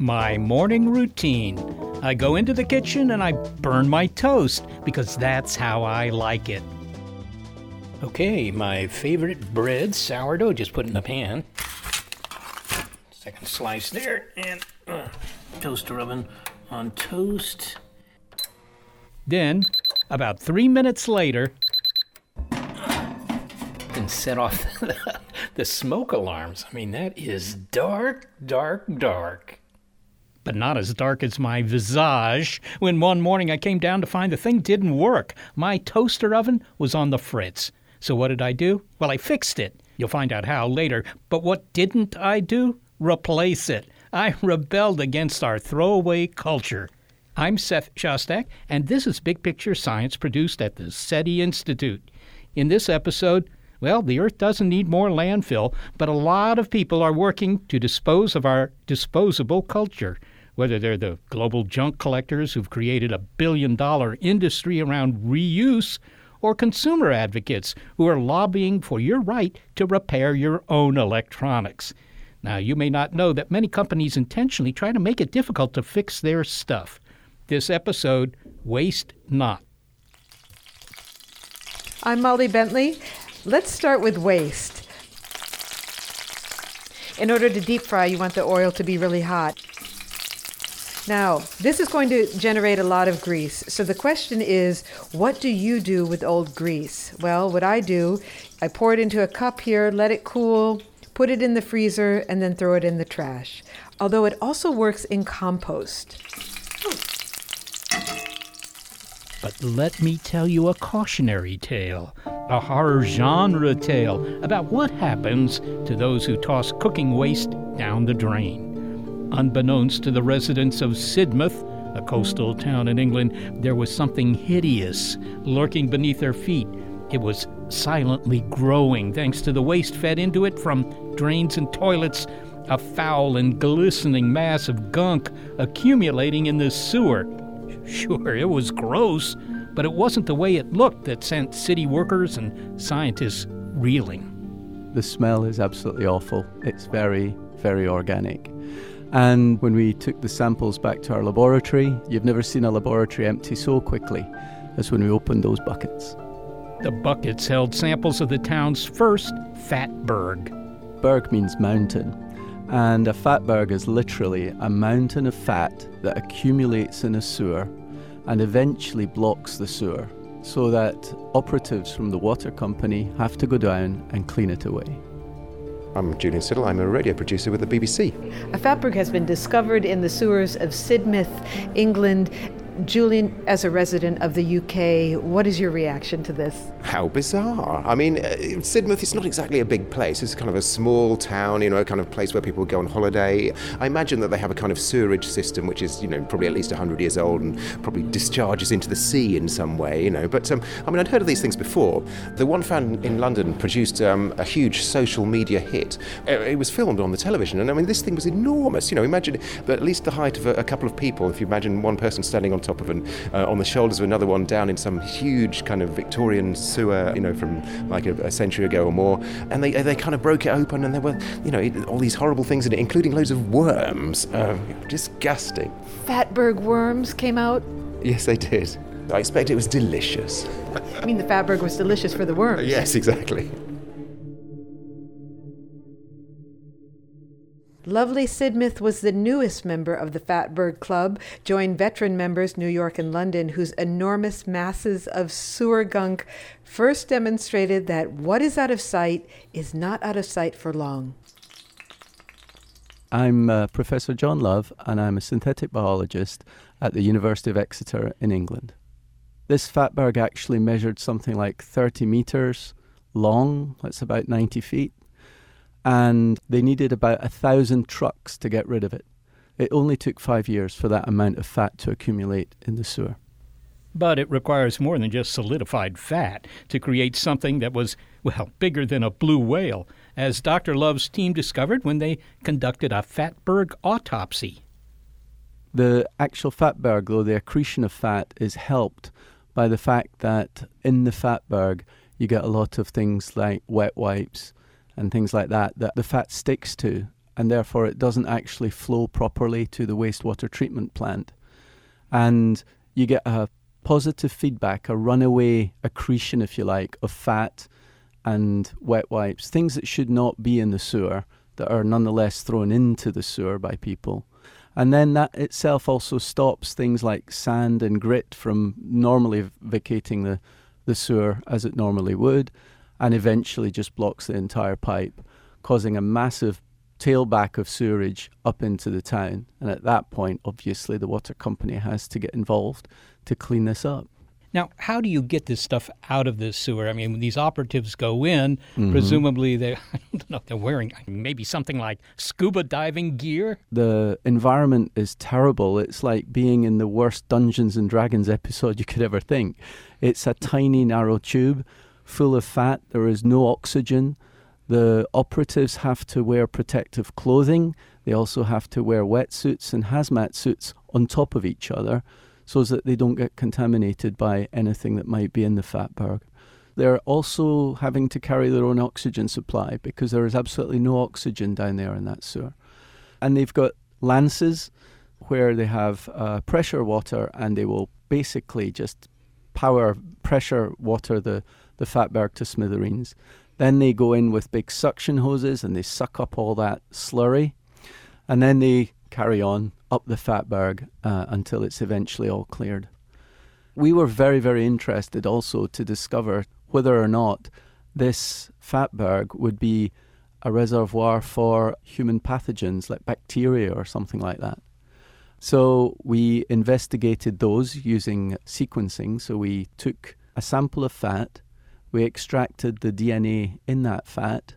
My morning routine. I go into the kitchen and I burn my toast because that's how I like it. Okay, my favorite bread, sourdough, just put in the pan. Second slice there, and uh, toaster oven on toast. Then, about three minutes later, and set off the smoke alarms. I mean, that is dark, dark, dark. But not as dark as my visage when one morning I came down to find the thing didn't work. My toaster oven was on the fritz. So what did I do? Well, I fixed it. You'll find out how later. But what didn't I do? Replace it. I rebelled against our throwaway culture. I'm Seth Shostak, and this is Big Picture Science produced at the SETI Institute. In this episode, well, the Earth doesn't need more landfill, but a lot of people are working to dispose of our disposable culture. Whether they're the global junk collectors who've created a billion dollar industry around reuse, or consumer advocates who are lobbying for your right to repair your own electronics. Now, you may not know that many companies intentionally try to make it difficult to fix their stuff. This episode, Waste Not. I'm Molly Bentley. Let's start with waste. In order to deep fry, you want the oil to be really hot. Now, this is going to generate a lot of grease. So the question is, what do you do with old grease? Well, what I do, I pour it into a cup here, let it cool, put it in the freezer, and then throw it in the trash. Although it also works in compost. But let me tell you a cautionary tale, a horror genre tale about what happens to those who toss cooking waste down the drain. Unbeknownst to the residents of Sidmouth, a coastal town in England, there was something hideous lurking beneath their feet. It was silently growing thanks to the waste fed into it from drains and toilets, a foul and glistening mass of gunk accumulating in the sewer. Sure, it was gross, but it wasn't the way it looked that sent city workers and scientists reeling. The smell is absolutely awful. It's very, very organic. And when we took the samples back to our laboratory, you've never seen a laboratory empty so quickly as when we opened those buckets. The buckets held samples of the town's first fatberg. Berg means mountain, and a fatberg is literally a mountain of fat that accumulates in a sewer and eventually blocks the sewer so that operatives from the water company have to go down and clean it away. I'm Julian Siddle. I'm a radio producer with the BBC. A fatberg has been discovered in the sewers of Sidmouth, England. Julian, as a resident of the UK, what is your reaction to this? How bizarre. I mean, uh, Sidmouth is not exactly a big place. It's kind of a small town, you know, a kind of place where people go on holiday. I imagine that they have a kind of sewerage system which is, you know, probably at least 100 years old and probably discharges into the sea in some way, you know. But, um, I mean, I'd heard of these things before. The one found in London produced um, a huge social media hit. Uh, It was filmed on the television, and I mean, this thing was enormous. You know, imagine at least the height of a, a couple of people. If you imagine one person standing on top top of, and uh, on the shoulders of another one down in some huge kind of Victorian sewer, you know, from like a, a century ago or more. And they, they kind of broke it open, and there were, you know, all these horrible things in it, including loads of worms. Uh, disgusting. Fatberg worms came out. Yes, they did. I expect it was delicious. I mean, the Fatberg was delicious for the worms. Yes, exactly. Lovely Sidmouth was the newest member of the Fatberg Club, joined veteran members New York and London, whose enormous masses of sewer gunk first demonstrated that what is out of sight is not out of sight for long. I'm uh, Professor John Love, and I'm a synthetic biologist at the University of Exeter in England. This Fatberg actually measured something like 30 meters long, that's about 90 feet, and they needed about a thousand trucks to get rid of it. It only took five years for that amount of fat to accumulate in the sewer. But it requires more than just solidified fat to create something that was, well, bigger than a blue whale, as Dr. Love's team discovered when they conducted a Fatberg autopsy. The actual Fatberg, though, the accretion of fat is helped by the fact that in the Fatberg you get a lot of things like wet wipes and things like that that the fat sticks to, and therefore it doesn't actually flow properly to the wastewater treatment plant. And you get a positive feedback, a runaway accretion, if you like, of fat and wet wipes, things that should not be in the sewer that are nonetheless thrown into the sewer by people. And then that itself also stops things like sand and grit from normally vacating the, the sewer as it normally would, and eventually just blocks the entire pipe, causing a massive tailback of sewerage up into the town. And at that point, obviously, the water company has to get involved to clean this up. Now, how do you get this stuff out of the sewer? I mean, when these operatives go in, mm-hmm. presumably they I don't know if they're wearing maybe something like scuba diving gear. The environment is terrible. It's like being in the worst Dungeons and Dragons episode you could ever think. It's a tiny narrow tube full of fat. There is no oxygen. The operatives have to wear protective clothing. They also have to wear wetsuits and hazmat suits on top of each other so that they don't get contaminated by anything that might be in the fat Fatberg. They're also having to carry their own oxygen supply because there is absolutely no oxygen down there in that sewer. And they've got lances where they have uh, pressure water and they will basically just power pressure water the, the Fatberg to smithereens. Then they go in with big suction hoses and they suck up all that slurry. And then they carry on up the Fatberg uh, until it's eventually all cleared. We were very, very interested also to discover whether or not this Fatberg would be a reservoir for human pathogens like bacteria or something like that. So we investigated those using sequencing. So we took a sample of fat, we extracted the DNA in that fat,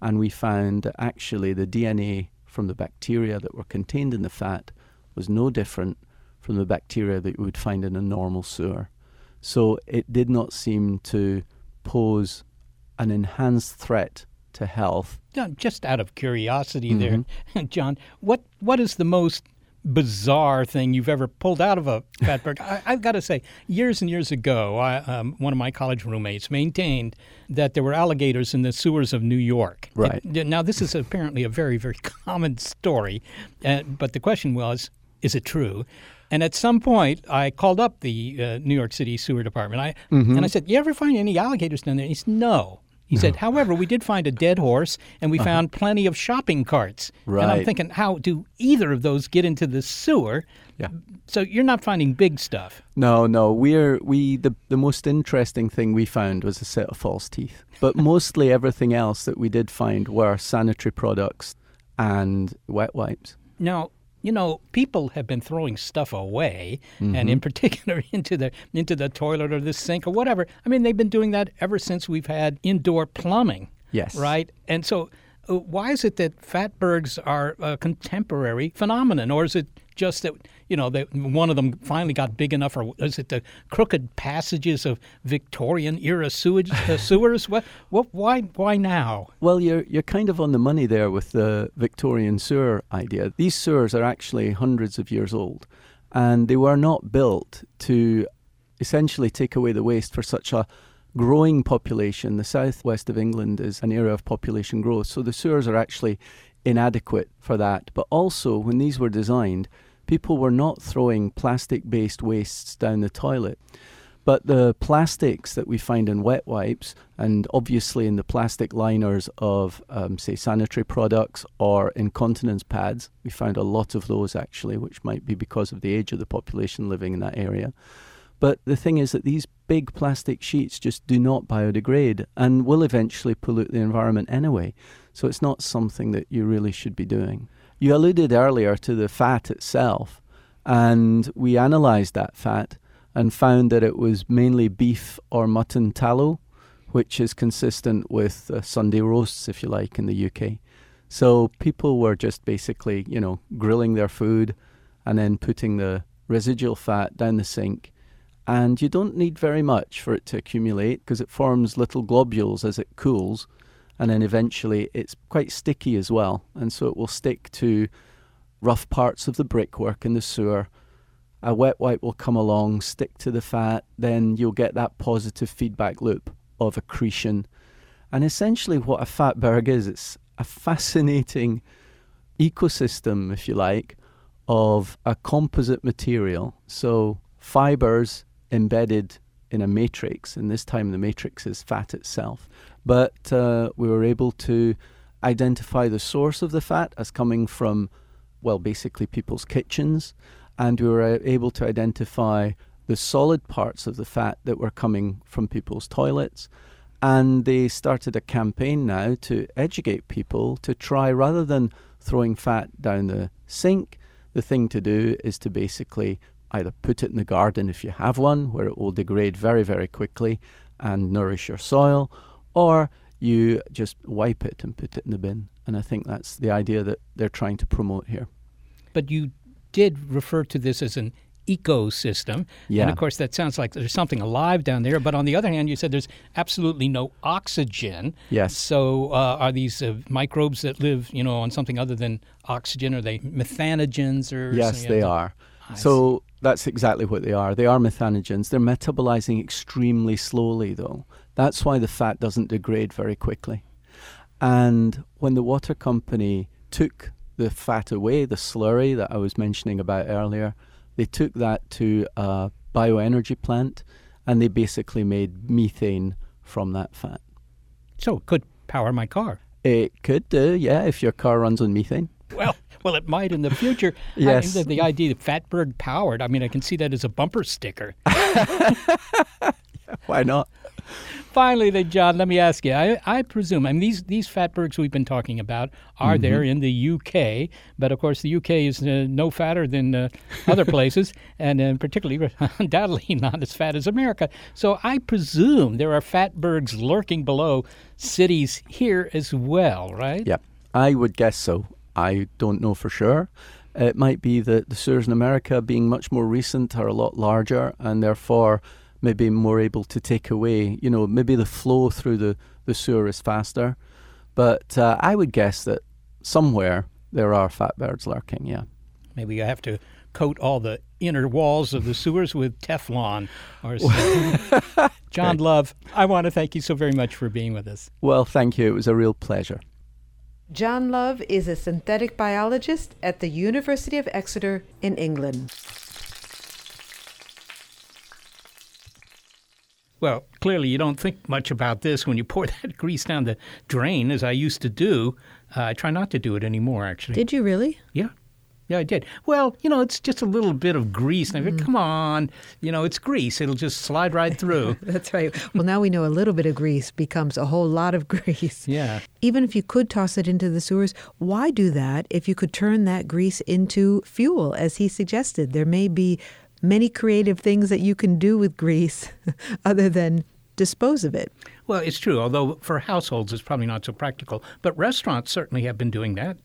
and we found that actually the DNA from the bacteria that were contained in the fat was no different from the bacteria that you would find in a normal sewer. So it did not seem to pose an enhanced threat to health. Just out of curiosity, mm-hmm. there, John, what what is the most bizarre thing you've ever pulled out of a fatberg. I, have got to say, years and years ago, I, um, one of my college roommates maintained that there were alligators in the sewers of New York. Right. Now, this is apparently a very, very common story, uh, but the question was, is it true? And at some point, I called up the uh, New York City Sewer Department. I, mm-hmm. And I said, You ever find any alligators down there? He said, No. He said, however, we did find a dead horse and we uh-huh. found plenty of shopping carts. Right. And I'm thinking, how do either of those get into the sewer? Yeah. So you're not finding big stuff. No, no. We're we the the most interesting thing we found was a set of false teeth. But mostly everything else that we did find were sanitary products and wet wipes. Now, you know, people have been throwing stuff away, mm-hmm. and in particular into the into the toilet or the sink or whatever. I mean, they've been doing that ever since we've had indoor plumbing. Yes. Right. And so, uh, why is it that fatbergs are a contemporary phenomenon, or is it just that you know that one of them finally got big enough, or is it the crooked passages of Victorian era sewage uh, sewers? what, what, why, why now? Well, you're you're kind of on the money there with the Victorian sewer idea. These sewers are actually hundreds of years old, and they were not built to essentially take away the waste for such a growing population. The southwest of England is an area of population growth, so the sewers are actually inadequate for that. But also, when these were designed, people were not throwing plastic based wastes down the toilet. But the plastics that we find in wet wipes, and obviously in the plastic liners of, um, say, sanitary products or incontinence pads, we found a lot of those actually, which might be because of the age of the population living in that area. But the thing is that these big plastic sheets just do not biodegrade and will eventually pollute the environment anyway. So it's not something that you really should be doing. You alluded earlier to the fat itself, and we analysed that fat and found that it was mainly beef or mutton tallow, which is consistent with uh, Sunday roasts, if you like, in the UK. So people were just basically, you know, grilling their food and then putting the residual fat down the sink. And you don't need very much for it to accumulate because it forms little globules as it cools. And then eventually it's quite sticky as well. And so it will stick to rough parts of the brickwork in the sewer a wet wipe will come along, stick to the fat, then you'll get that positive feedback loop of accretion. And essentially, what a fatberg is, it's a fascinating ecosystem, if you like, of a composite material. So, fibers embedded in a matrix, and this time the matrix is fat itself. But uh, we were able to identify the source of the fat as coming from, well, basically people's kitchens and we were able to identify the solid parts of the fat that were coming from people's toilets. And they started a campaign now to educate people to try, rather than throwing fat down the sink, the thing to do is to basically either put it in the garden if you have one, where it will degrade very, very quickly and nourish your soil, or you just wipe it and put it in the bin. And I think that's the idea that they're trying to promote here. But you did refer to this as an ecosystem. Yeah. And of course, that sounds like there's something alive down there. But on the other hand, you said there's absolutely no oxygen. Yes. So uh, are these uh, microbes that live, you know, on something other than oxygen? Are they methanogens or? Yes, they are. I so see. that's exactly what they are. They are methanogens. They're metabolizing extremely slowly, though. That's why the fat doesn't degrade very quickly. And when the water company took the fat away, the slurry that I was mentioning about earlier. They took that to a bioenergy plant and they basically made methane from that fat. So it could power my car. It could do, yeah, if your car runs on methane. Well, well, it might in the future. yes. I mean, the, the idea of Fatberg powered, I mean, I can see that as a bumper sticker. Why not? Finally, then, John, let me ask you. I, I presume, I mean, these these fatbergs we've been talking about are mm-hmm. there in the UK, but of course, the UK is uh, no fatter than uh, other places, and uh, particularly, undoubtedly, not as fat as America. So I presume there are fatbergs lurking below cities here as well, right? Yeah, I would guess so. I don't know for sure. It might be that the sewers in America, being much more recent, are a lot larger, and therefore maybe more able to take away. You know, maybe the flow through the, the sewer is faster. But uh, I would guess that somewhere there are fatbergs lurking, yeah. Maybe you have to coat all the inner walls of the sewers with Teflon or something. John Love, I want to thank you so very much for being with us. Well, thank you. It was a real pleasure. John Love is a synthetic biologist at the University of Exeter in England. Well, clearly you don't think much about this when you pour that grease down the drain, as I used to do. Uh, I try not to do it anymore, actually. Did you really? Yeah. Yeah, I did. Well, you know, it's just a little bit of grease. And I go, come on, you know, it's grease. It'll just slide right through. That's right. Well, now we know a little bit of grease becomes a whole lot of grease. Yeah. Even if you could toss it into the sewers, why do that if you could turn that grease into fuel, as he suggested? There may be many creative things that you can do with grease other than dispose of it. Well, it's true, although for households it's probably not so practical. But restaurants certainly have been doing that.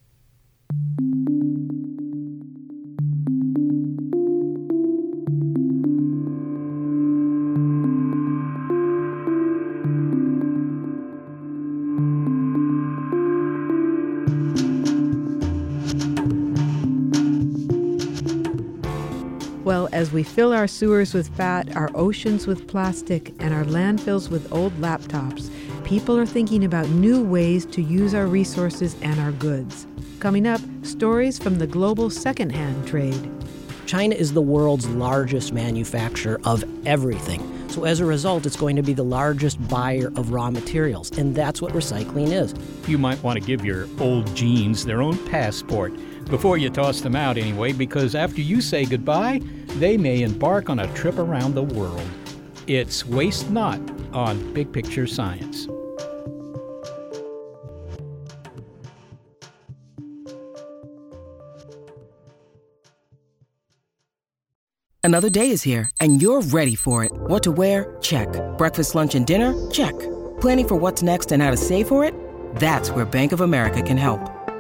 Well, as we fill our sewers with fat, our oceans with plastic, and our landfills with old laptops, people are thinking about new ways to use our resources and our goods. Coming up, stories from the global secondhand trade. China is the world's largest manufacturer of everything. So, as a result, it's going to be the largest buyer of raw materials. And that's what recycling is. You might want to give your old jeans their own passport before you toss them out, anyway, because after you say goodbye, they may embark on a trip around the world. It's Waste Not on Big Picture Science. Another day is here, and you're ready for it. What to wear? Check. Breakfast, lunch, and dinner? Check. Planning for what's next and how to save for it? That's where Bank of America can help.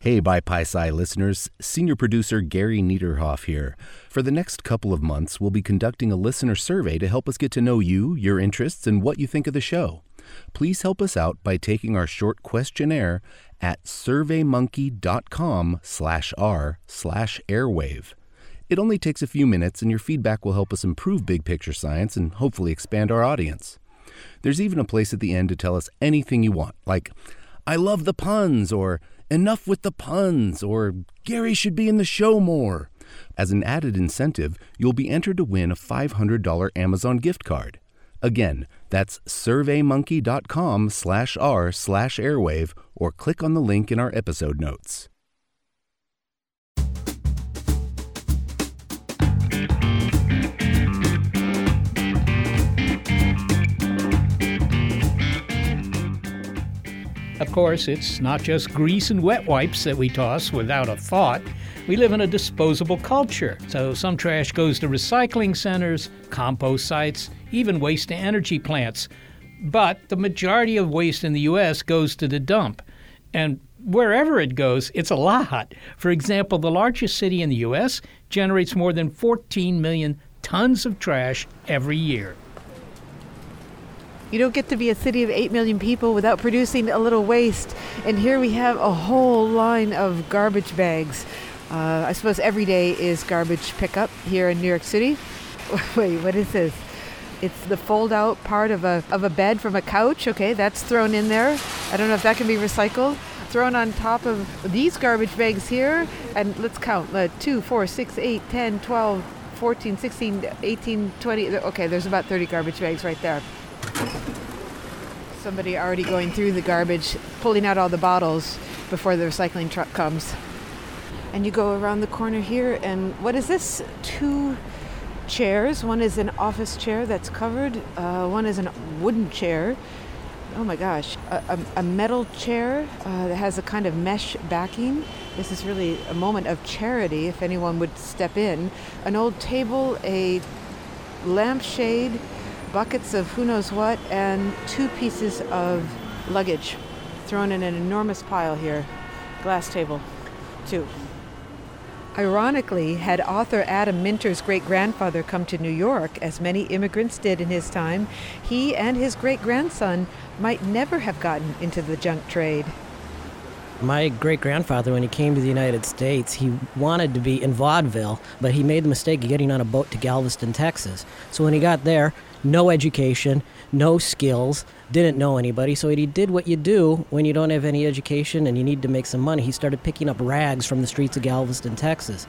Hey, By Pi listeners, senior producer Gary Niederhoff here. For the next couple of months, we'll be conducting a listener survey to help us get to know you, your interests, and what you think of the show. Please help us out by taking our short questionnaire at surveymonkey.com slash r slash airwave. It only takes a few minutes, and your feedback will help us improve big picture science and hopefully expand our audience. There's even a place at the end to tell us anything you want, like, I love the puns, or enough with the puns, or Gary should be in the show more. As an added incentive, you'll be entered to win a $500 Amazon gift card. Again, that's surveymonkey.com slash r slash airwave, or click on the link in our episode notes. Of course, it's not just grease and wet wipes that we toss without a thought. We live in a disposable culture, so some trash goes to recycling centers, compost sites, even waste to energy plants. But the majority of waste in the U.S. goes to the dump. And wherever it goes, it's a lot. For example, the largest city in the U.S. generates more than 14 million tons of trash every year. You don't get to be a city of 8 million people without producing a little waste. And here we have a whole line of garbage bags. Uh, I suppose every day is garbage pickup here in New York City. Wait, what is this? It's the fold out part of a, of a bed from a couch. Okay, that's thrown in there. I don't know if that can be recycled. Thrown on top of these garbage bags here. And let's count uh, 2, 4, 6, 8, 10, 12, 14, 16, 18, 20. Okay, there's about 30 garbage bags right there. Somebody already going through the garbage, pulling out all the bottles before the recycling truck comes. And you go around the corner here, and what is this? Two chairs. One is an office chair that's covered, uh, one is a wooden chair. Oh my gosh, a, a, a metal chair uh, that has a kind of mesh backing. This is really a moment of charity if anyone would step in. An old table, a lampshade, buckets of who knows what, and two pieces of luggage thrown in an enormous pile here. Glass table, two. Ironically, had author Adam Minter's great grandfather come to New York, as many immigrants did in his time, he and his great grandson might never have gotten into the junk trade. My great grandfather, when he came to the United States, he wanted to be in vaudeville, but he made the mistake of getting on a boat to Galveston, Texas. So when he got there, no education, no skills, didn't know anybody. So he did what you do when you don't have any education and you need to make some money. He started picking up rags from the streets of Galveston, Texas.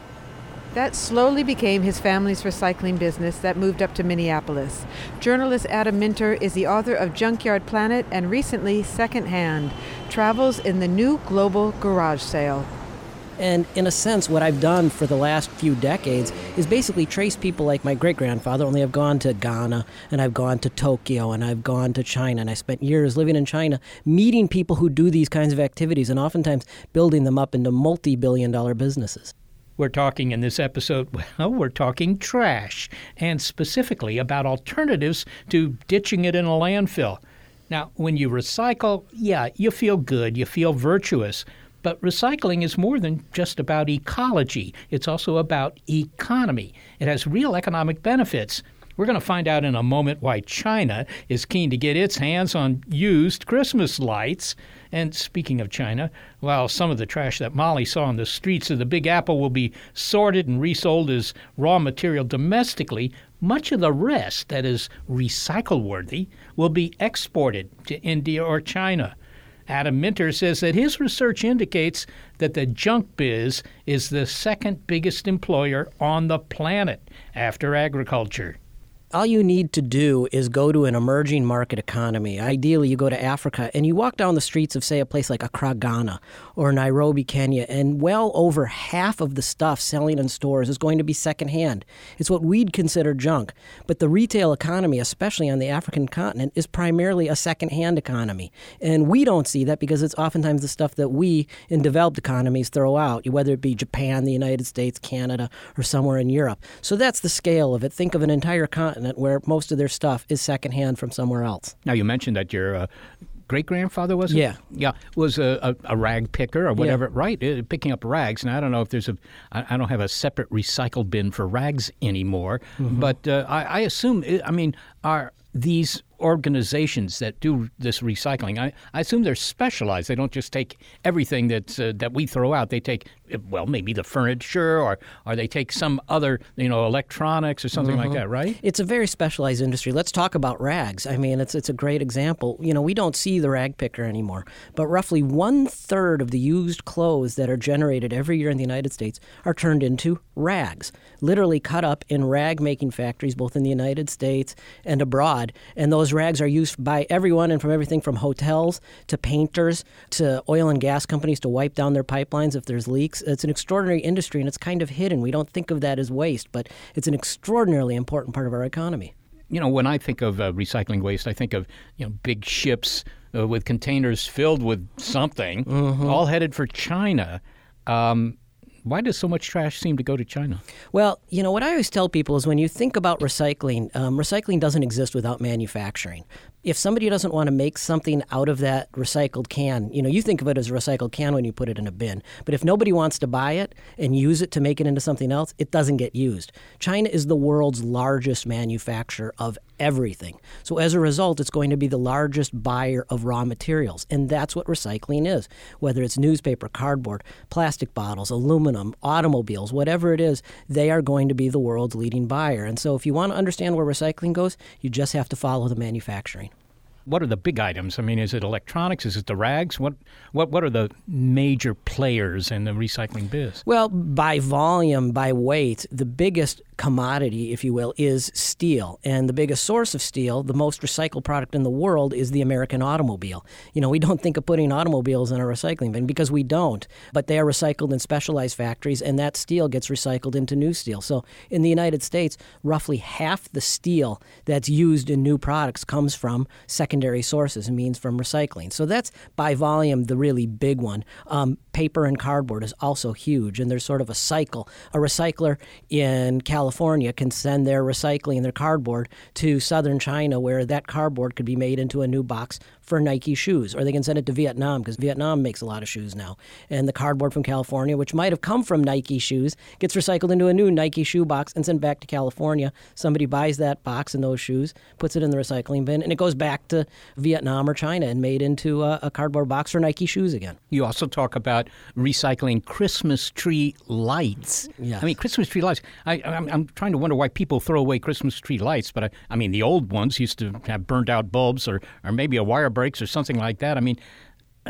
That slowly became his family's recycling business that moved up to Minneapolis. Journalist Adam Minter is the author of Junkyard Planet and recently Secondhand Travels in the New Global Garage Sale. And in a sense, what I've done for the last few decades is basically trace people like my great grandfather, only I've gone to Ghana and I've gone to Tokyo and I've gone to China and I spent years living in China meeting people who do these kinds of activities and oftentimes building them up into multi billion dollar businesses. We're talking in this episode, well, we're talking trash, and specifically about alternatives to ditching it in a landfill. Now, when you recycle, yeah, you feel good, you feel virtuous. But recycling is more than just about ecology, it's also about economy. It has real economic benefits. We're going to find out in a moment why China is keen to get its hands on used Christmas lights. And speaking of China, while some of the trash that Molly saw on the streets of the Big Apple will be sorted and resold as raw material domestically, much of the rest that is recycle worthy will be exported to India or China. Adam Minter says that his research indicates that the junk biz is the second biggest employer on the planet after agriculture all you need to do is go to an emerging market economy. Ideally, you go to Africa and you walk down the streets of, say, a place like Accra, Ghana, or Nairobi, Kenya, and well over half of the stuff selling in stores is going to be secondhand. It's what we'd consider junk. But the retail economy, especially on the African continent, is primarily a secondhand economy. And we don't see that because it's oftentimes the stuff that we in developed economies throw out, whether it be Japan, the United States, Canada, or somewhere in Europe. So that's the scale of it. Think of an entire continent continent where most of their stuff is secondhand from somewhere else. Now, you mentioned that your uh, great grandfather was yeah yeah was a, a, a, rag picker or whatever yeah. right uh, picking up rags and I don't know if there's a I, I don't have a separate recycle bin for rags anymore mm-hmm. but uh, I, I assume I mean are these organizations that do this recycling. I, I assume they're specialized. They don't just take everything that uh, that we throw out. They take well, maybe the furniture, or or they take some other, you know, electronics or something mm-hmm. like that. Right? It's a very specialized industry. Let's talk about rags. I mean, it's it's a great example. You know, we don't see the rag picker anymore, but roughly one third of the used clothes that are generated every year in the United States are turned into rags, literally cut up in rag making factories, both in the United States and abroad, and those rags are used by everyone and from everything from hotels to painters to oil and gas companies to wipe down their pipelines if there's leaks. It's an extraordinary industry and it's kind of hidden. We don't think of that as waste, but it's an extraordinarily important part of our economy. You know, when I think of uh, recycling waste, I think of you know big ships uh, with containers filled with something, mm-hmm. all headed for China. Um, why does so much trash seem to go to China? Well, you know, what I always tell people is when you think about recycling, um, recycling doesn't exist without manufacturing if somebody doesn't want to make something out of that recycled can, you know, you think of it as a recycled can when you put it in a bin. But if nobody wants to buy it and use it to make it into something else, it doesn't get used. China is the world's largest manufacturer of everything. So as a result, it's going to be the largest buyer of raw materials. And that's what recycling is. Whether it's newspaper, cardboard, plastic bottles, aluminum, automobiles, whatever it is, they are going to be the world's leading buyer. And so if you want to understand where recycling goes, you just have to follow the manufacturing what are the big items? I mean, is it electronics? Is it the rags? What what what are the major players in the recycling biz? Well, by volume, by weight, the biggest commodity, if you will, is steel. And the biggest source of steel, the most recycled product in the world, is the American automobile. You know, we don't think of putting automobiles in a recycling bin because we don't, but they are recycled in specialized factories, and that steel gets recycled into new steel. So in the United States, roughly half the steel that's used in new products comes from secondary sources, means from recycling. So that's by volume the really big one. Um, paper and cardboard is also huge, and there's sort of a cycle. A recycler in California can send their recycling, their cardboard, to southern China, where that cardboard could be made into a new box for Nike shoes, or they can send it to Vietnam because Vietnam makes a lot of shoes now. And the cardboard from California, which might have come from Nike shoes, gets recycled into a new Nike shoe box and sent back to California. Somebody buys that box and those shoes, puts it in the recycling bin, and it goes back to Vietnam or China and made into a, a cardboard box for Nike shoes again. You also talk about recycling Christmas tree lights. Yes. I mean, Christmas tree lights. I, I'm, I'm trying to wonder why people throw away Christmas tree lights, but I, I mean, the old ones used to have burned out bulbs or, or maybe a wire breaks or something like that. I mean,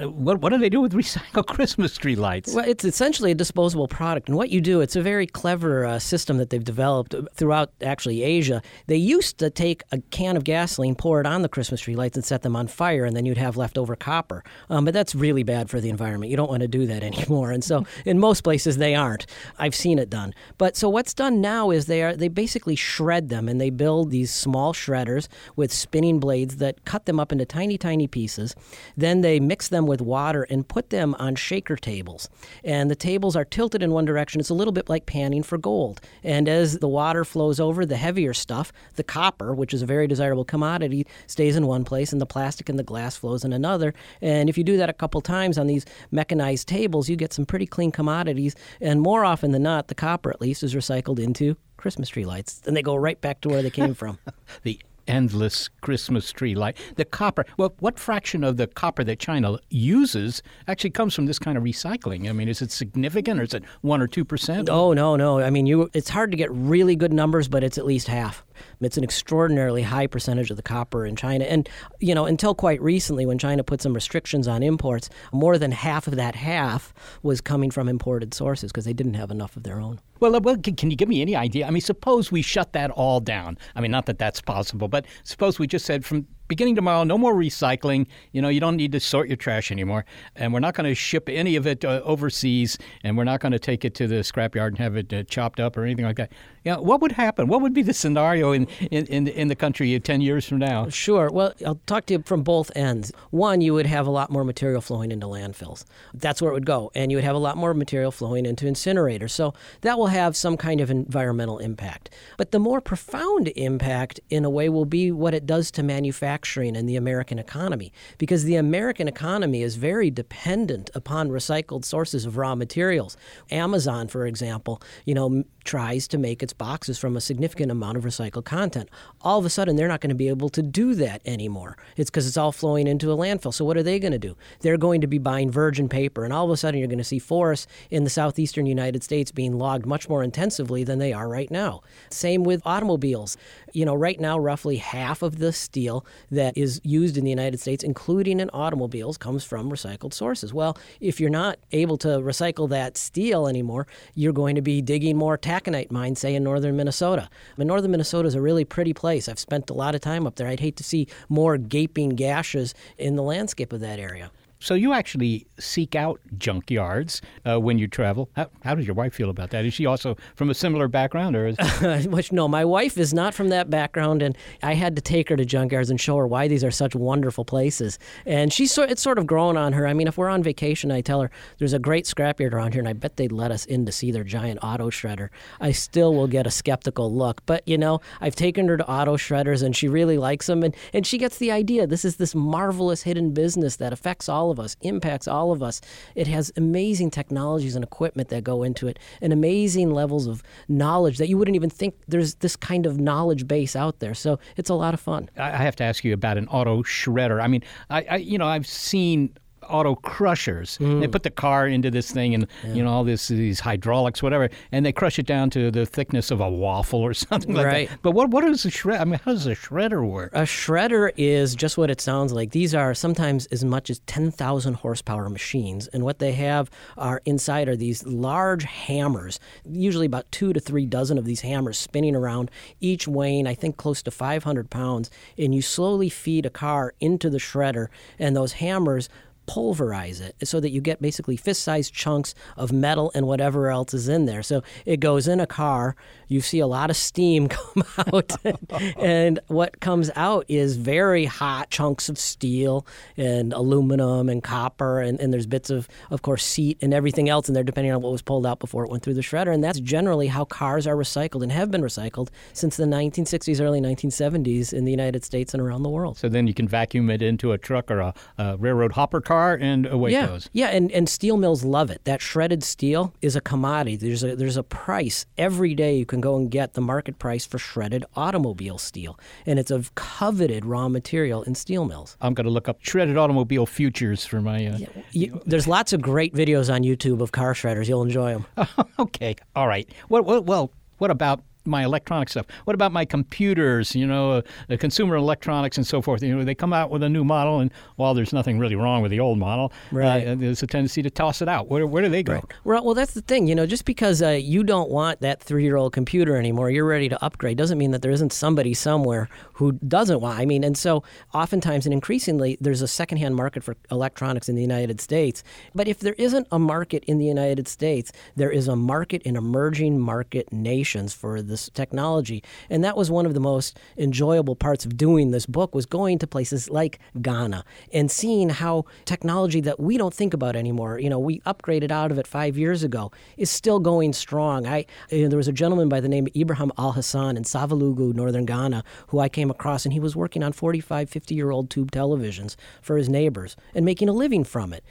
what, what do they do with recycled Christmas tree lights? Well, it's essentially a disposable product. And what you do, it's a very clever uh, system that they've developed throughout actually Asia. They used to take a can of gasoline, pour it on the Christmas tree lights, and set them on fire, and then you'd have leftover copper. Um, but that's really bad for the environment. You don't want to do that anymore. And so in most places, they aren't. I've seen it done. But so what's done now is they are they basically shred them, and they build these small shredders with spinning blades that cut them up into tiny, tiny pieces. Then they mix them them with water and put them on shaker tables. And the tables are tilted in one direction. It's a little bit like panning for gold. And as the water flows over, the heavier stuff, the copper, which is a very desirable commodity, stays in one place, and the plastic and the glass flows in another. And if you do that a couple times on these mechanized tables, you get some pretty clean commodities. And more often than not, the copper at least is recycled into Christmas tree lights, and they go right back to where they came from. the endless Christmas tree light. The copper, well, what fraction of the copper that China uses actually comes from this kind of recycling? I mean, is it significant or is it 1 or 2%? Oh, no, no. I mean, you it's hard to get really good numbers, but it's at least half. It's an extraordinarily high percentage of the copper in China. And, you know, until quite recently, when China put some restrictions on imports, more than half of that half was coming from imported sources because they didn't have enough of their own. Well, uh, well, can you give me any idea? I mean, suppose we shut that all down. I mean, not that that's possible, but suppose we just said from beginning tomorrow, no more recycling. You know, you don't need to sort your trash anymore. And we're not going to ship any of it uh, overseas, and we're not going to take it to the scrapyard and have it uh, chopped up or anything like that. You know, what would happen? What would be the scenario in, in, in, in the country 10 years from now? Sure. Well, I'll talk to you from both ends. One, you would have a lot more material flowing into landfills. That's where it would go. And you would have a lot more material flowing into incinerators. So that will have some kind of environmental impact. But the more profound impact, in a way, will be what it does to manufacturing manufacturing and the American economy because the American economy is very dependent upon recycled sources of raw materials. Amazon, for example, you know, tries to make its boxes from a significant amount of recycled content. All of a sudden, they're not going to be able to do that anymore. It's because it's all flowing into a landfill. So, what are they going to do? They're going to be buying virgin paper, and all of a sudden, you're going to see forests in the southeastern United States being logged much more intensively than they are right now. Same with automobiles. You know, right now, roughly half of the steel that is used in the United States, including in automobiles, comes from recycled sources. Well, if you're not able to recycle that steel anymore, you're going to be digging more taconite mines, say in northern Minnesota. I mean, northern Minnesota is a really pretty place. I've spent a lot of time up there. I'd hate to see more gaping gashes in the landscape of that area. So you actually seek out junkyards uh, when you travel. How, how, does your wife feel about that? Is she also from a similar background, or is? Which no, my wife is not from that background, and I had to take her to junkyards and show her why these are such wonderful places. And she's so, it's sort of grown on her. I mean, if we're on vacation, I tell her there's a great scrapyard around here, and I bet they'd let us in to see their giant auto shredder. I still will get a skeptical look, but you know, I've taken her to auto shredders, and she really likes them, and and she gets the idea. This is this marvelous hidden business that affects all all of us, impacts all of us. It has amazing technologies and equipment that go into it, and amazing levels of knowledge that you wouldn't even think there's this kind of knowledge base out there. So it's a lot of fun. I have to ask you about an auto shredder. I mean, I, I you know, I've seen auto crushers. Mm. They put the car into this thing and yeah. you know all this these hydraulics, whatever, and they crush it down to the thickness of a waffle or something like right. that. But what what is a shred? I mean, how does a shredder work? A shredder is just what it sounds like. These are sometimes as much as ten thousand horsepower machines, and what they have are inside are these large hammers, usually about two to three dozen of these hammers spinning around, each weighing I think close to 500 pounds, and you slowly feed a car into the shredder, and those hammers pulverize it so that you get basically fist sized chunks of metal and whatever else is in there. So it goes in a car. You see a lot of steam come out. and what comes out is very hot chunks of steel and aluminum and copper. And, and there's bits of, of course, seat and everything else in there, depending on what was pulled out before it went through the shredder. And that's generally how cars are recycled and have been recycled since the 1960s, early 1970s in the United States and around the world. So then you can vacuum it into a truck or a, a railroad hopper car car and away yeah. goes. Yeah, and, and steel mills love it. That shredded steel is a commodity. There's a there's a price every day you can go and get the market price for shredded automobile steel, and it's a coveted raw material in steel mills. I'm going to look up shredded automobile futures for my. Uh, yeah, you, there's lots of great videos on YouTube of car shredders. You'll enjoy them. okay, all right. Well, well, well what about my electronic stuff? What about my computers? You know, uh, the consumer electronics and so forth. You know, they come out with a new model, and while there's nothing really wrong with the old model, uh, right. Uh, there's a tendency to toss it out. Where, where do they go? Right. Well, well, that's the thing. You know, just because uh, you don't want that three-year-old computer anymore, you're ready to upgrade, doesn't mean that there isn't somebody somewhere who doesn't want. I mean, and so oftentimes and increasingly, there's a secondhand market for electronics in the United States. But if there isn't a market in the United States, there is a market in emerging market nations for the this technology. And that was one of the most enjoyable parts of doing this book was going to places like Ghana and seeing how technology that we don't think about anymore, you know, we upgraded out of it five years ago, is still going strong. I you know, there was a gentleman by the name of Ibrahim Al Hassan in Savelugu, northern Ghana, who I came across, and he was working on 45, 50 year old tube televisions for his neighbors and making a living from it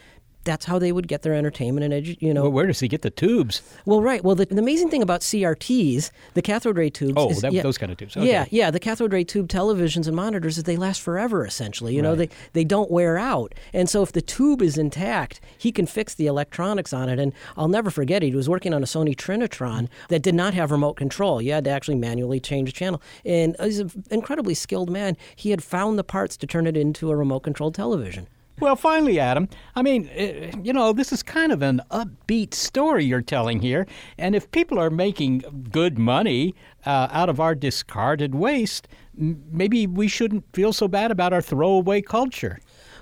that's how they would get their entertainment and edu- you know. Well, where does he get the tubes? Well, right. Well, the, the amazing thing about CRTs, the cathode ray tubes. Oh, is, that, yeah, those kind of tubes. Okay. Yeah, yeah. The cathode ray tube televisions and monitors is they last forever. Essentially, you know, they they don't wear out. And so if the tube is intact, he can fix the electronics on it. And I'll never forget. He was working on a Sony Trinitron that did not have remote control. You had to actually manually change the channel. And he's an incredibly skilled man. He had found the parts to turn it into a remote controlled television. Well, finally, Adam, I mean, uh, you know, this is kind of an upbeat story you're telling here. And if people are making good money uh, out of our discarded waste, maybe we shouldn't feel so bad about our throwaway culture.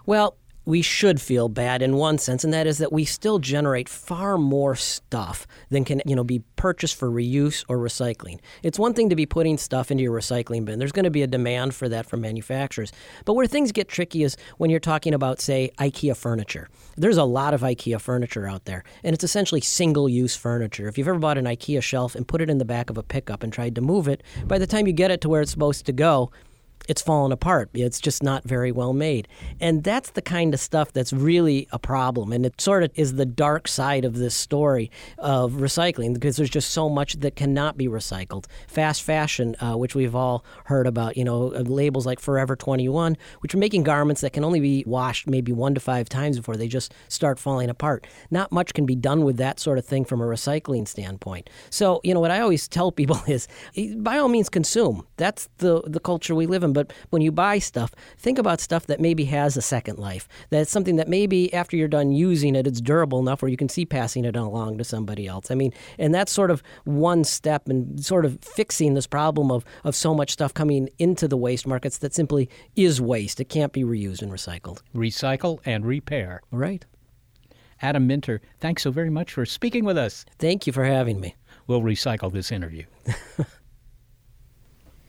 Well, we should feel bad in one sense, and that is that we still generate far more stuff than can you know be purchased for reuse or recycling. It's one thing to be putting stuff into your recycling bin. There's going to be a demand for that from manufacturers. But where things get tricky is when you're talking about, say, IKEA furniture. There's a lot of IKEA furniture out there, and it's essentially single-use furniture. If you've ever bought an IKEA shelf and put it in the back of a pickup and tried to move it, by the time you get it to where it's supposed to go, it's fallen apart. It's just not very well made. And that's the kind of stuff that's really a problem. And it sort of is the dark side of this story of recycling because there's just so much that cannot be recycled. Fast fashion, uh, which we've all heard about, you know, uh, labels like Forever 21, which are making garments that can only be washed maybe one to five times before they just start falling apart. Not much can be done with that sort of thing from a recycling standpoint. So, you know, what I always tell people is by all means consume. That's the, the culture we live in. But when you buy stuff, think about stuff that maybe has a second life. That's something that maybe after you're done using it, it's durable enough where you can see passing it along to somebody else. I mean, and that's sort of one step in sort of fixing this problem of, of so much stuff coming into the waste markets that simply is waste. It can't be reused and recycled. Recycle and repair. Right. Adam Minter, thanks so very much for speaking with us. Thank you for having me. We'll recycle this interview.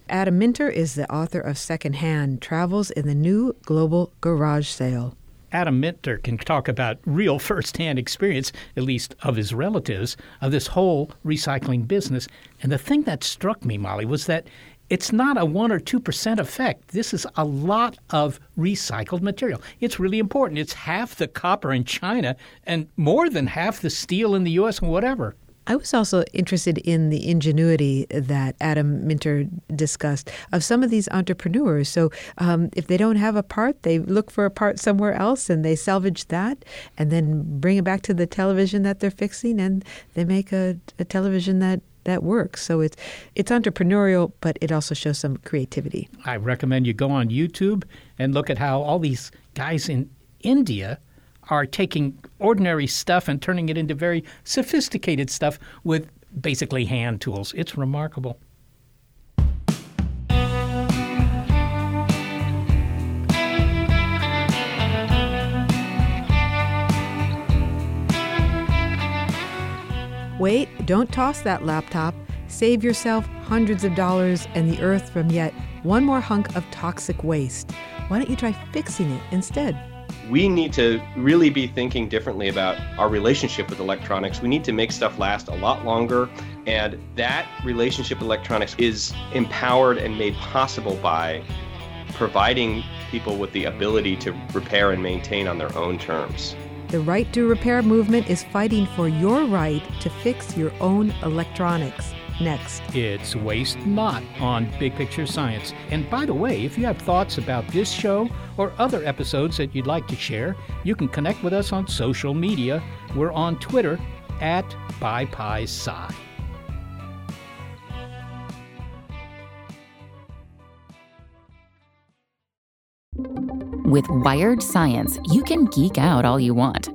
Adam Minter is the author of Secondhand Travels in the New Global Garage Sale. Adam Minter can talk about real firsthand experience, at least of his relatives, of this whole recycling business. And the thing that struck me, Molly, was that it's not a 1 or 2% effect. This is a lot of recycled material. It's really important. It's half the copper in China and more than half the steel in the U.S. and whatever. I was also interested in the ingenuity that Adam Minter discussed of some of these entrepreneurs. So, um, if they don't have a part, they look for a part somewhere else and they salvage that and then bring it back to the television that they're fixing and they make a, a television that that works. So it's it's entrepreneurial, but it also shows some creativity. I recommend you go on YouTube and look at how all these guys in India are taking ordinary stuff and turning it into very sophisticated stuff with basically hand tools. It's remarkable. Wait, don't toss that laptop. Save yourself hundreds of dollars and the earth from yet one more hunk of toxic waste. Why don't you try fixing it instead? We need to really be thinking differently about our relationship with electronics. We need to make stuff last a lot longer. And that relationship with electronics is empowered and made possible by providing people with the ability to repair and maintain on their own terms. The Right to Repair movement is fighting for your right to fix your own electronics. Next. It's Waste Not on Big Picture Science. And by the way, if you have thoughts about this show or other episodes that you'd like to share, you can connect with us on social media. We're on Twitter at BigPicSci. With Wired Science, you can geek out all you want.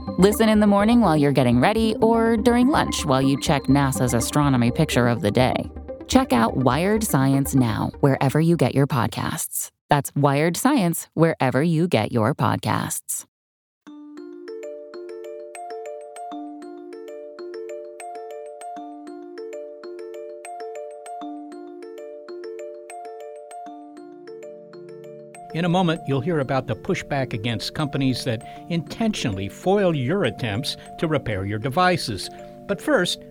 Listen in the morning while you're getting ready, or during lunch while you check NASA's astronomy picture of the day. Check out Wired Science now, wherever you get your podcasts. That's Wired Science, wherever you get your podcasts. In a moment, you'll hear about the pushback against companies that intentionally foil your attempts to repair your devices. But first,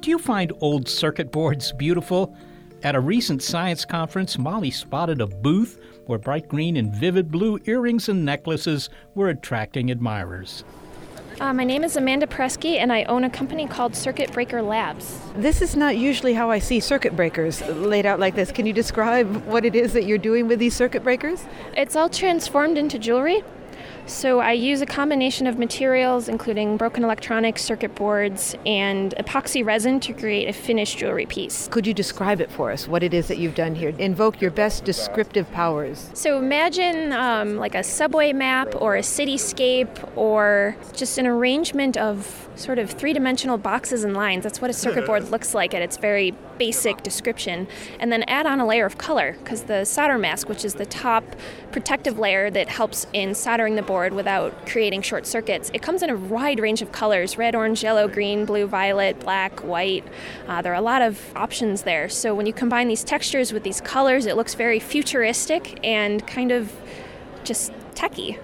do you find old circuit boards beautiful? At a recent science conference, Molly spotted a booth where bright green and vivid blue earrings and necklaces were attracting admirers. Uh, my name is Amanda Preske, and I own a company called Circuit Breaker Labs. This is not usually how I see circuit breakers laid out like this. Can you describe what it is that you're doing with these circuit breakers? It's all transformed into jewelry. So I use a combination of materials, including broken electronics, circuit boards, and epoxy resin to create a finished jewelry piece. Could you describe it for us, what it is that you've done here? Invoke your best descriptive powers. So imagine um, like a subway map or a cityscape or just an arrangement of sort of three dimensional boxes and lines. That's what a circuit board looks like at its very basic description. And then add on a layer of color because the solder mask, which is the top protective layer that helps in soldering the board without creating short circuits, it comes in a wide range of colors red, orange, yellow, green, blue, violet, black, white. Uh, there are a lot of options there. So when you combine these textures with these colors, it looks very futuristic and kind of just techy.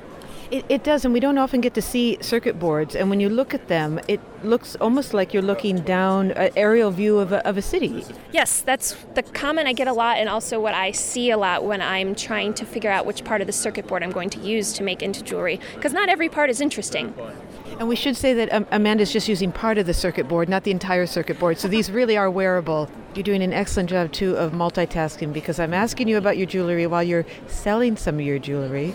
It, it, does, and we don't often get to see circuit boards. And when you look at them, it looks almost like you're looking down an aerial view of a, of a city. Yes, that's the comment I get a lot, and also what I see a lot when I'm trying to figure out which part of the circuit board I'm going to use to make into jewelry. Because not every part is interesting. And we should say that um, Amanda's just using part of the circuit board, not the entire circuit board. So these really are wearable. You're doing an excellent job, too, of multitasking because I'm asking you about your jewelry while you're selling some of your jewelry.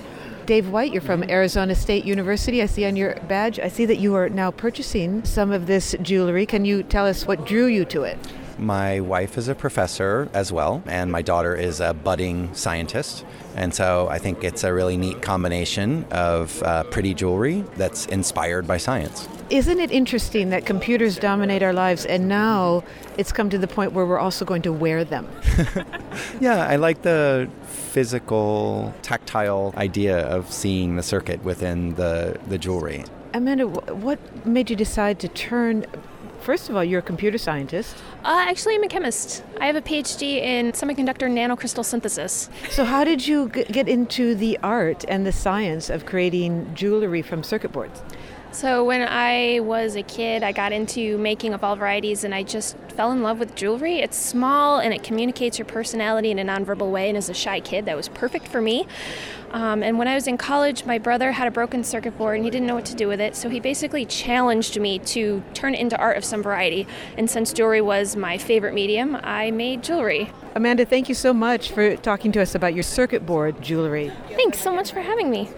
Dave White, you're from Arizona State University. I see on your badge, I see that you are now purchasing some of this jewelry. Can you tell us what drew you to it? My wife is a professor as well, and my daughter is a budding scientist. And so I think it's a really neat combination of uh, pretty jewelry that's inspired by science. Isn't it interesting that computers dominate our lives and now it's come to the point where we're also going to wear them? yeah, I like the physical, tactile idea of seeing the circuit within the, the jewelry. Amanda, what made you decide to turn First of all, you're a computer scientist. Uh, actually, I'm a chemist. I have a PhD in semiconductor nanocrystal synthesis. So, how did you g- get into the art and the science of creating jewelry from circuit boards? So, when I was a kid, I got into making of all varieties and I just fell in love with jewelry. It's small and it communicates your personality in a nonverbal way, and as a shy kid, that was perfect for me. Um, and when I was in college, my brother had a broken circuit board and he didn't know what to do with it, so he basically challenged me to turn it into art of some variety. And since jewelry was my favorite medium, I made jewelry. Amanda, thank you so much for talking to us about your circuit board jewelry. Thanks so much for having me.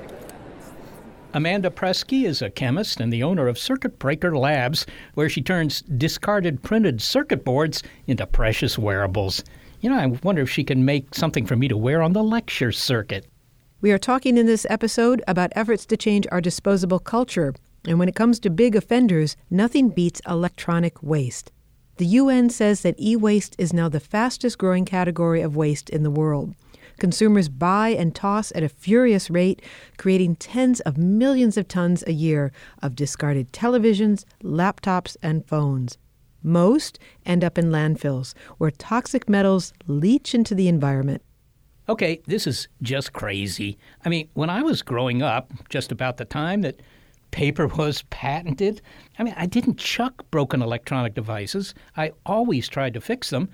Amanda Preske is a chemist and the owner of Circuit Breaker Labs, where she turns discarded printed circuit boards into precious wearables. You know, I wonder if she can make something for me to wear on the lecture circuit. We are talking in this episode about efforts to change our disposable culture. And when it comes to big offenders, nothing beats electronic waste. The UN says that e waste is now the fastest growing category of waste in the world. Consumers buy and toss at a furious rate, creating tens of millions of tons a year of discarded televisions, laptops, and phones. Most end up in landfills, where toxic metals leach into the environment. Okay, this is just crazy. I mean, when I was growing up, just about the time that paper was patented, I mean, I didn't chuck broken electronic devices. I always tried to fix them.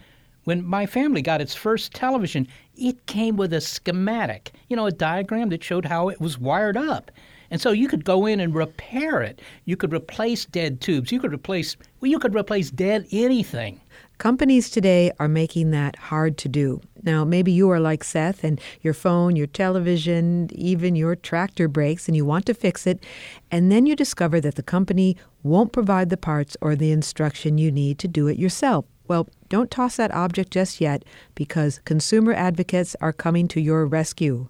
When my family got its first television, it came with a schematic, you know, a diagram that showed how it was wired up. And so you could go in and repair it. You could replace dead tubes. You could replace well, you could replace dead anything. Companies today are making that hard to do. Now, maybe you are like Seth and your phone, your television, even your tractor breaks and you want to fix it, and then you discover that the company won't provide the parts or the instruction you need to do it yourself. Well, don't toss that object just yet because consumer advocates are coming to your rescue.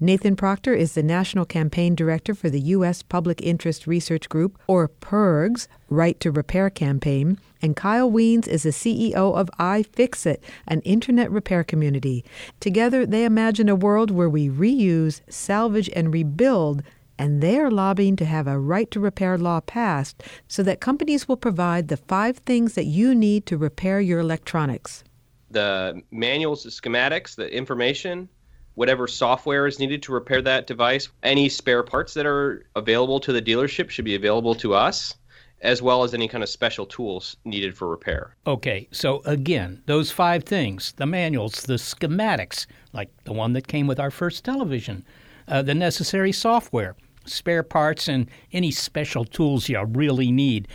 Nathan Proctor is the National Campaign Director for the U.S. Public Interest Research Group, or PIRG's Right to Repair campaign, and Kyle Wiens is the CEO of iFixit, an internet repair community. Together, they imagine a world where we reuse, salvage, and rebuild and they are lobbying to have a right to repair law passed so that companies will provide the five things that you need to repair your electronics. The manuals, the schematics, the information, whatever software is needed to repair that device, any spare parts that are available to the dealership should be available to us as well as any kind of special tools needed for repair. Okay, so again, those five things the manuals, the schematics, like the one that came with our first television, uh, the necessary software, spare parts, and any special tools you really need.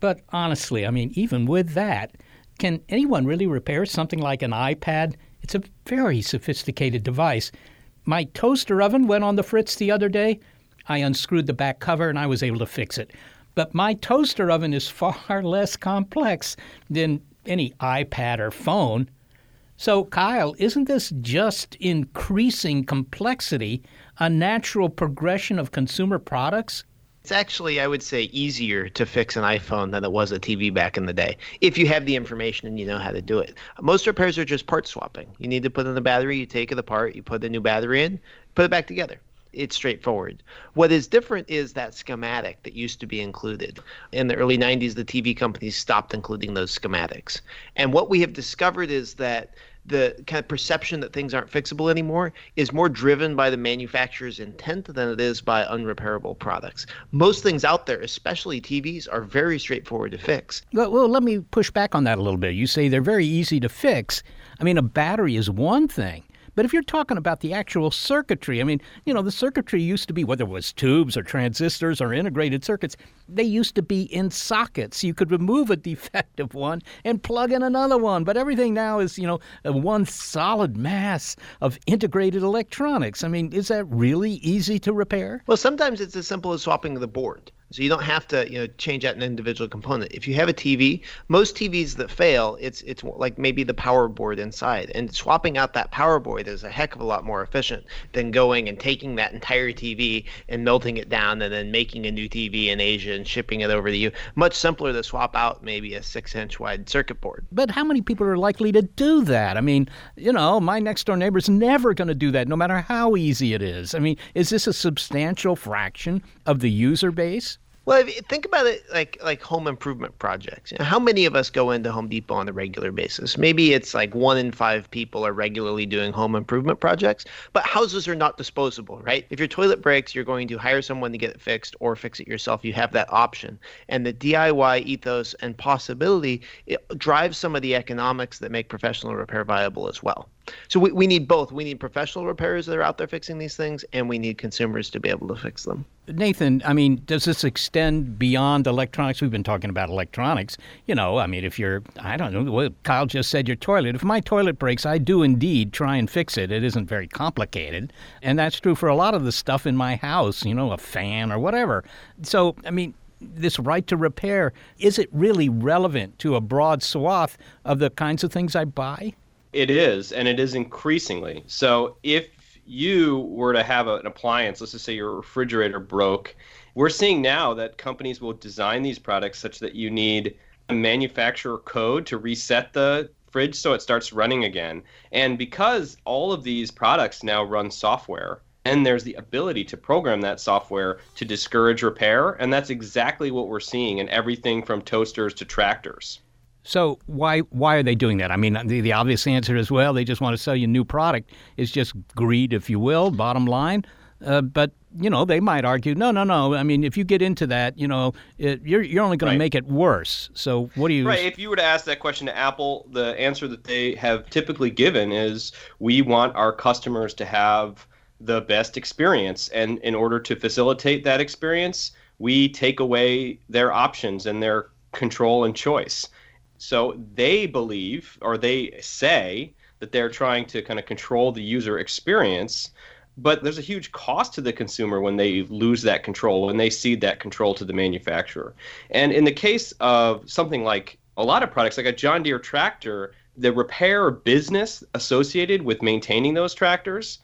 But honestly, I mean, even with that, can anyone really repair something like an iPad? It's a very sophisticated device. My toaster oven went on the fritz the other day. I unscrewed the back cover and I was able to fix it. But my toaster oven is far less complex than any iPad or phone. So, Kyle, isn't this just increasing complexity a natural progression of consumer products? It's actually, I would say, easier to fix an iPhone than it was a TV back in the day, if you have the information and you know how to do it. Most repairs are just part swapping. You need to put in the battery, you take it apart, you put the new battery in, put it back together. It's straightforward. What is different is that schematic that used to be included. In the early 90s, the TV companies stopped including those schematics. And what we have discovered is that the kind of perception that things aren't fixable anymore is more driven by the manufacturer's intent than it is by unrepairable products. Most things out there, especially TVs, are very straightforward to fix. Well, well, let me push back on that a little bit. You say they're very easy to fix. I mean, a battery is one thing. But if you're talking about the actual circuitry, I mean, you know, the circuitry used to be, whether it was tubes or transistors or integrated circuits, they used to be in sockets. You could remove a defective one and plug in another one. But everything now is, you know, uh, one solid mass of integrated electronics. I mean, is that really easy to repair? Well, sometimes it's as simple as swapping the board. So you don't have to, you know, change out an individual component. If you have a TV, most TVs that fail, it's it's like maybe the power board inside, and swapping out that power board is a heck of a lot more efficient than going and taking that entire TV and melting it down and then making a new TV in Asia and shipping it over to you. Much simpler to swap out maybe a six-inch wide circuit board. But how many people are likely to do that? I mean, you know, my next door neighbor's never going to do that, no matter how easy it is. I mean, is this a substantial fraction of the user base? Well, you think about it like like home improvement projects. You know, how many of us go into Home Depot on a regular basis? Maybe it's like one in five people are regularly doing home improvement projects, but houses are not disposable, right? If your toilet breaks, you're going to hire someone to get it fixed or fix it yourself. You have that option. And the DIY ethos and possibility drives some of the economics that make professional repair viable as well. So we, we need both. We need professional repairers that are out there fixing these things, and we need consumers to be able to fix them. Nathan, I mean, does this extend beyond electronics? We've been talking about electronics. You know, I mean, if you're, I don't know, what Kyle just said your toilet. If my toilet breaks, I do indeed try and fix it. It isn't very complicated. And that's true for a lot of the stuff in my house, you know, a fan or whatever. So, I mean, this right to repair, is it really relevant to a broad swath of the kinds of things I buy? It is, and it is increasingly. So if you were to have an appliance, let's just say your refrigerator broke, we're seeing now that companies will design these products such that you need a manufacturer code to reset the fridge so it starts running again. And because all of these products now run software, and there's the ability to program that software to discourage repair, and that's exactly what we're seeing in everything from toasters to tractors. So why why are they doing that? I mean, the, the obvious answer is well, they just want to sell you a new product. It's just greed, if you will. Bottom line. Uh, but you know, they might argue, no, no, no. I mean, if you get into that, you know, it, you're you're only going right. to make it worse. So what do you? Right. If you were to ask that question to Apple, the answer that they have typically given is, we want our customers to have the best experience, and in order to facilitate that experience, we take away their options and their control and choice. So they believe or they say that they're trying to kind of control the user experience, but there's a huge cost to the consumer when they lose that control, when they cede that control to the manufacturer. And in the case of something like a lot of products, like a John Deere tractor, the repair business associated with maintaining those tractors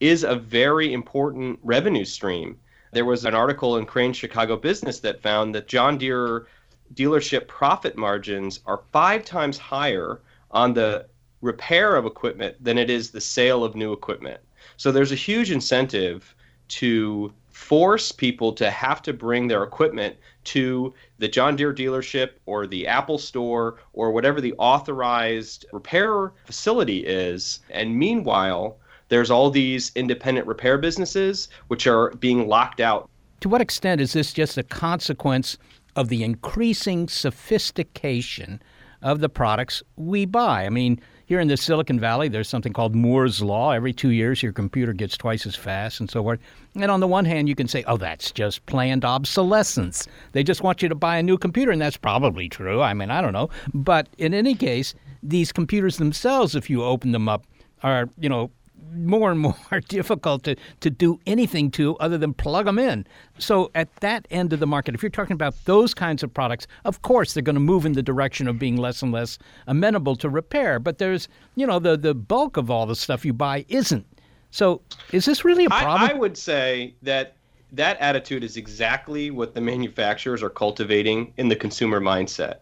is a very important revenue stream. There was an article in Crain Chicago Business that found that John Deere dealership profit margins are five times higher on the repair of equipment than it is the sale of new equipment. So there's a huge incentive to force people to have to bring their equipment to the John Deere dealership or the Apple store or whatever the authorized repair facility is. And meanwhile, there's all these independent repair businesses which are being locked out. To what extent is this just a consequence of the increasing sophistication of the products we buy? I mean, here in the Silicon Valley, there's something called Moore's Law. Every two years, your computer gets twice as fast and so forth. And on the one hand, you can say, oh, that's just planned obsolescence. They just want you to buy a new computer, and that's probably true. I mean, I don't know. But in any case, these computers themselves, if you open them up, are, you know, more and more difficult to, to do anything to other than plug them in. So, at that end of the market, if you're talking about those kinds of products, of course they're going to move in the direction of being less and less amenable to repair. But there's, you know, the, the bulk of all the stuff you buy isn't. So, is this really a problem? I, I would say that that attitude is exactly what the manufacturers are cultivating in the consumer mindset.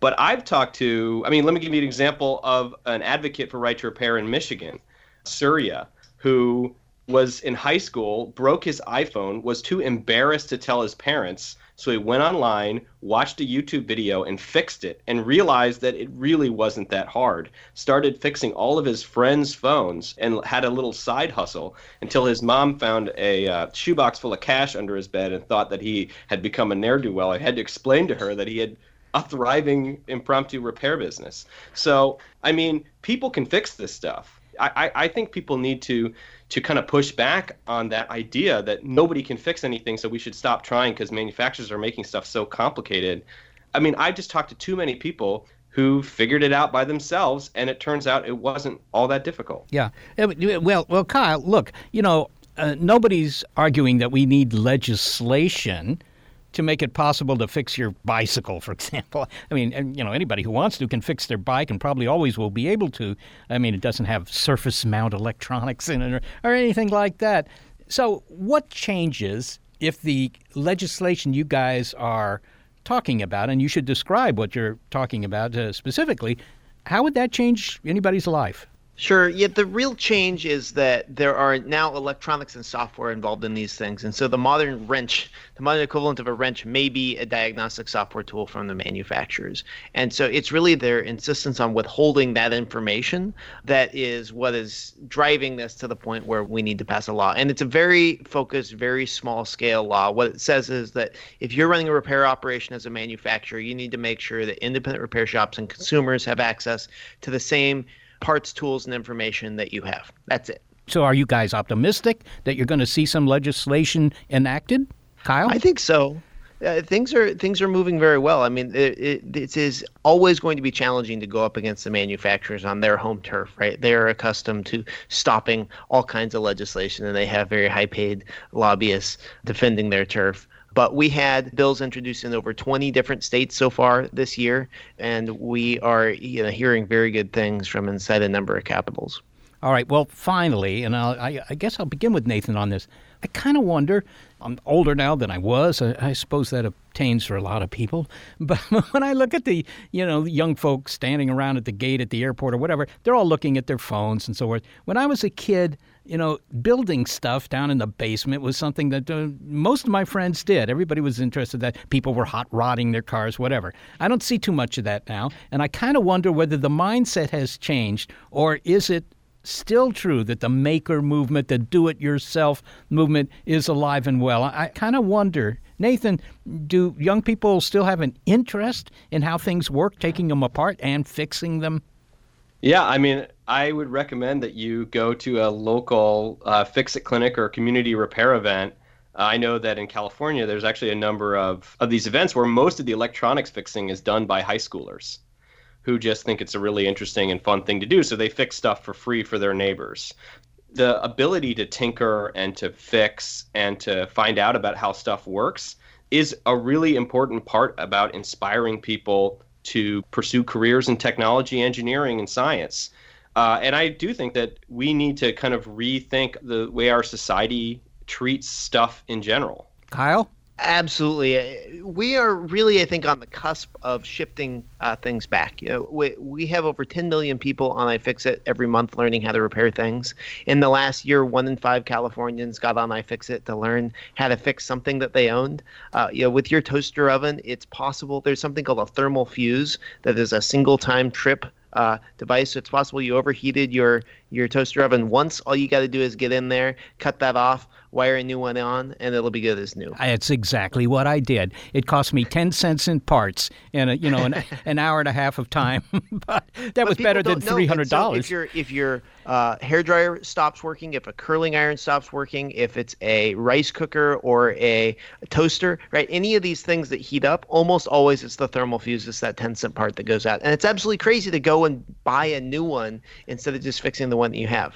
But I've talked to, I mean, let me give you an example of an advocate for right to repair in Michigan Surya, who was in high school, broke his iPhone, was too embarrassed to tell his parents. So he went online, watched a YouTube video, and fixed it, and realized that it really wasn't that hard. Started fixing all of his friends' phones and had a little side hustle until his mom found a uh, shoebox full of cash under his bed and thought that he had become a ne'er do well. I had to explain to her that he had a thriving impromptu repair business. So, I mean, people can fix this stuff I, I think people need to to kind of push back on that idea that nobody can fix anything, so we should stop trying because manufacturers are making stuff so complicated. I mean, I just talked to too many people who figured it out by themselves, and it turns out it wasn't all that difficult. Yeah. Well, well, Kyle, look, you know, uh, nobody's arguing that we need legislation to make it possible to fix your bicycle, for example. I mean, you know, anybody who wants to can fix their bike and probably always will be able to. I mean, it doesn't have surface mount electronics in it or, or anything like that. So, what changes if the legislation you guys are talking about, and you should describe what you're talking about uh, specifically, how would that change anybody's life? Sure. Yeah, the real change is that there are now electronics and software involved in these things. And so the modern wrench, the modern equivalent of a wrench, may be a diagnostic software tool from the manufacturers. And so it's really their insistence on withholding that information that is what is driving this to the point where we need to pass a law. And it's a very focused, very small scale law. What it says is that if you're running a repair operation as a manufacturer, you need to make sure that independent repair shops and consumers have access to the same parts, tools, and information that you have. That's it. So, are you guys optimistic that you're going to see some legislation enacted, Kyle? I think so. Uh, things are things are moving very well. I mean, it, it, it is always going to be challenging to go up against the manufacturers on their home turf, right? They are accustomed to stopping all kinds of legislation, and they have very high-paid lobbyists defending their turf. But we had bills introduced in over 20 different states so far this year, and we are you know, hearing very good things from inside a number of capitals. All right. Well, finally, and I, I guess I'll begin with Nathan on this. I kind of wonder. I'm older now than I was. I, I, suppose that obtains for a lot of people. But when I look at the, you know, young folks standing around at the gate at the airport or whatever, they're all looking at their phones and so forth. When I was a kid, you know, building stuff down in the basement was something that uh, most of my friends did. Everybody was interested that people were hot rodding their cars, whatever. I don't see too much of that now, and I kind of wonder whether the mindset has changed or is it still true that the maker movement, the do it yourself movement is alive and well. I, I kind of wonder, Nathan, do young people still have an interest in how things work, taking them apart and fixing them? Yeah, I mean, I would recommend that you go to a local uh, fix it clinic or community repair event. Uh, I know that in California, there's actually a number of, of these events where most of the electronics fixing is done by high schoolers who just think it's a really interesting and fun thing to do. So they fix stuff for free for their neighbors. The ability to tinker and to fix and to find out about how stuff works is a really important part about inspiring people to pursue careers in technology, engineering, and science. Uh, and I do think that we need to kind of rethink the way our society treats stuff in general. Kyle? Absolutely. We are really, I think, on the cusp of shifting uh, things back. You know, we, we have over 10 million people on iFixit every month learning how to repair things. In the last year, one in five Californians got on iFixit to learn how to fix something that they owned. Uh, you know, with your toaster oven, it's possible. There's something called a thermal fuse that is a single time trip uh, device. It's possible you overheated your your toaster oven once. All you got to do is get in there, cut that off, wire a new one on, and it'll be good as new. That's exactly what I did. It cost me ten cents in parts and a, you know an, an hour and a half of time, but that But was better than three hundred so dollars. if your if your uh, hair dryer stops working, if a curling iron stops working, if it's a rice cooker or a, toaster, right? Any of these things that heat up, almost always it's the thermal fuse. It's that ten cent part that goes out, and it's absolutely crazy to go and buy a new one instead of just fixing the one that you have.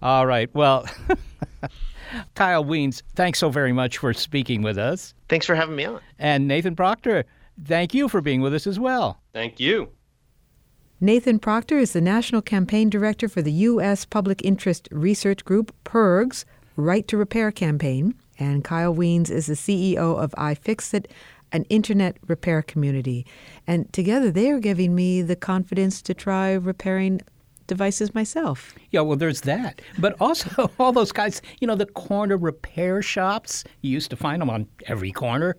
All right. Well, Kyle Wiens, thanks so very much for speaking with us. Thanks for having me on. And Nathan Proctor, thank you for being with us as well. Thank you. Nathan Proctor is the National Campaign Director for the U.S. Public Interest Research Group, PIRG's Right to Repair campaign, and Kyle Wiens is the CEO of iFixit, an internet repair community. And together they are giving me the confidence to try repairing devices myself. Yeah, well, there's that. But also, all those guys, you know, the corner repair shops, you used to find them on every corner.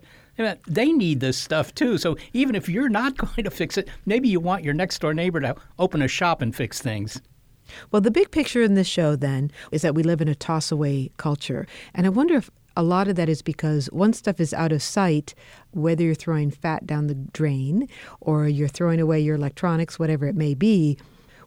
They need this stuff too. So even if you're not going to fix it, maybe you want your next door neighbor to open a shop and fix things. Well, the big picture in this show then is that we live in a toss away culture. And I wonder if a lot of that is because once stuff is out of sight, whether you're throwing fat down the drain or you're throwing away your electronics, whatever it may be,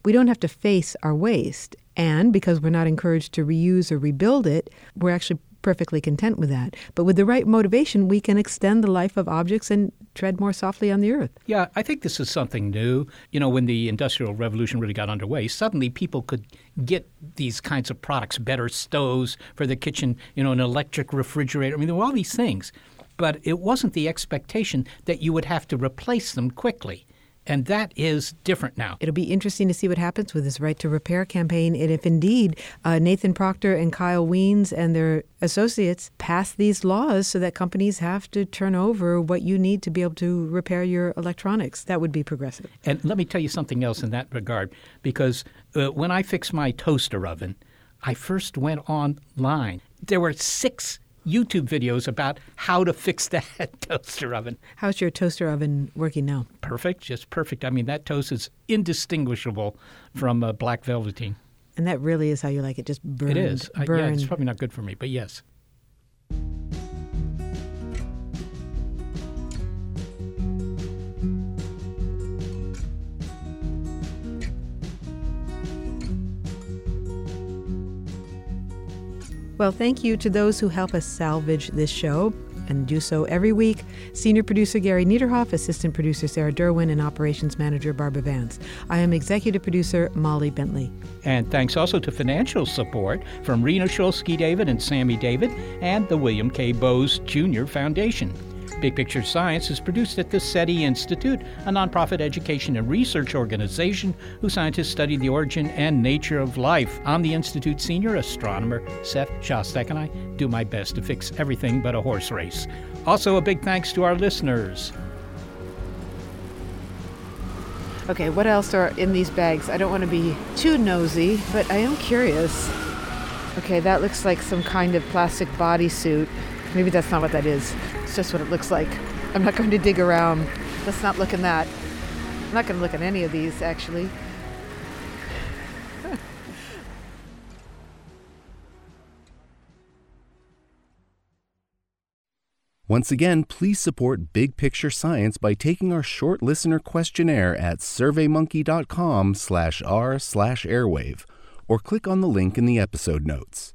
we don't have to face our waste. And because we're not encouraged to reuse or rebuild it, we're actually perfectly content with that. But with the right motivation, we can extend the life of objects and tread more softly on the earth. Yeah, I think this is something new. You know, when the Industrial Revolution really got underway, suddenly people could get these kinds of products, better stoves for the kitchen, you know, an electric refrigerator. I mean, there were all these things. But it wasn't the expectation that you would have to replace them quickly. And that is different now. It'll be interesting to see what happens with this right to repair campaign, and if indeed uh, Nathan Proctor and Kyle Wiens and their associates pass these laws so that companies have to turn over what you need to be able to repair your electronics. That would be progressive. And let me tell you something else in that regard, because uh, when I fixed my toaster oven, I first went online. There were six YouTube videos about how to fix that toaster oven. How's your toaster oven working now? Perfect, just perfect. I mean, that toast is indistinguishable from uh, black velveteen. And that really is how you like it, just burned. It is. Uh, yeah, it's probably not good for me, but yes. Well, thank you to those who help us salvage this show and do so every week. Senior producer Gary Niederhoff, assistant producer Sarah Derwin, and operations manager Barbara Vance. I am executive producer Molly Bentley. And thanks also to financial support from Rena Shulsky David and Sammy David and the William K. Bowes Jr. Foundation. Big Picture Science is produced at the SETI Institute, a nonprofit education and research organization whose scientists study the origin and nature of life. I'm the Institute senior astronomer Seth Shostak, and I do my best to fix everything but a horse race. Also, a big thanks to our listeners. Okay, what else are in these bags? I don't want to be too nosy, but I am curious. Okay, that looks like some kind of plastic bodysuit. Maybe that's not what that is. It's just what it looks like. I'm not going to dig around. Let's not look in that. I'm not going to look at any of these, actually. Once again, please support Big Picture Science by taking our short listener questionnaire at surveymonkey.com/r/airwave or click on the link in the episode notes.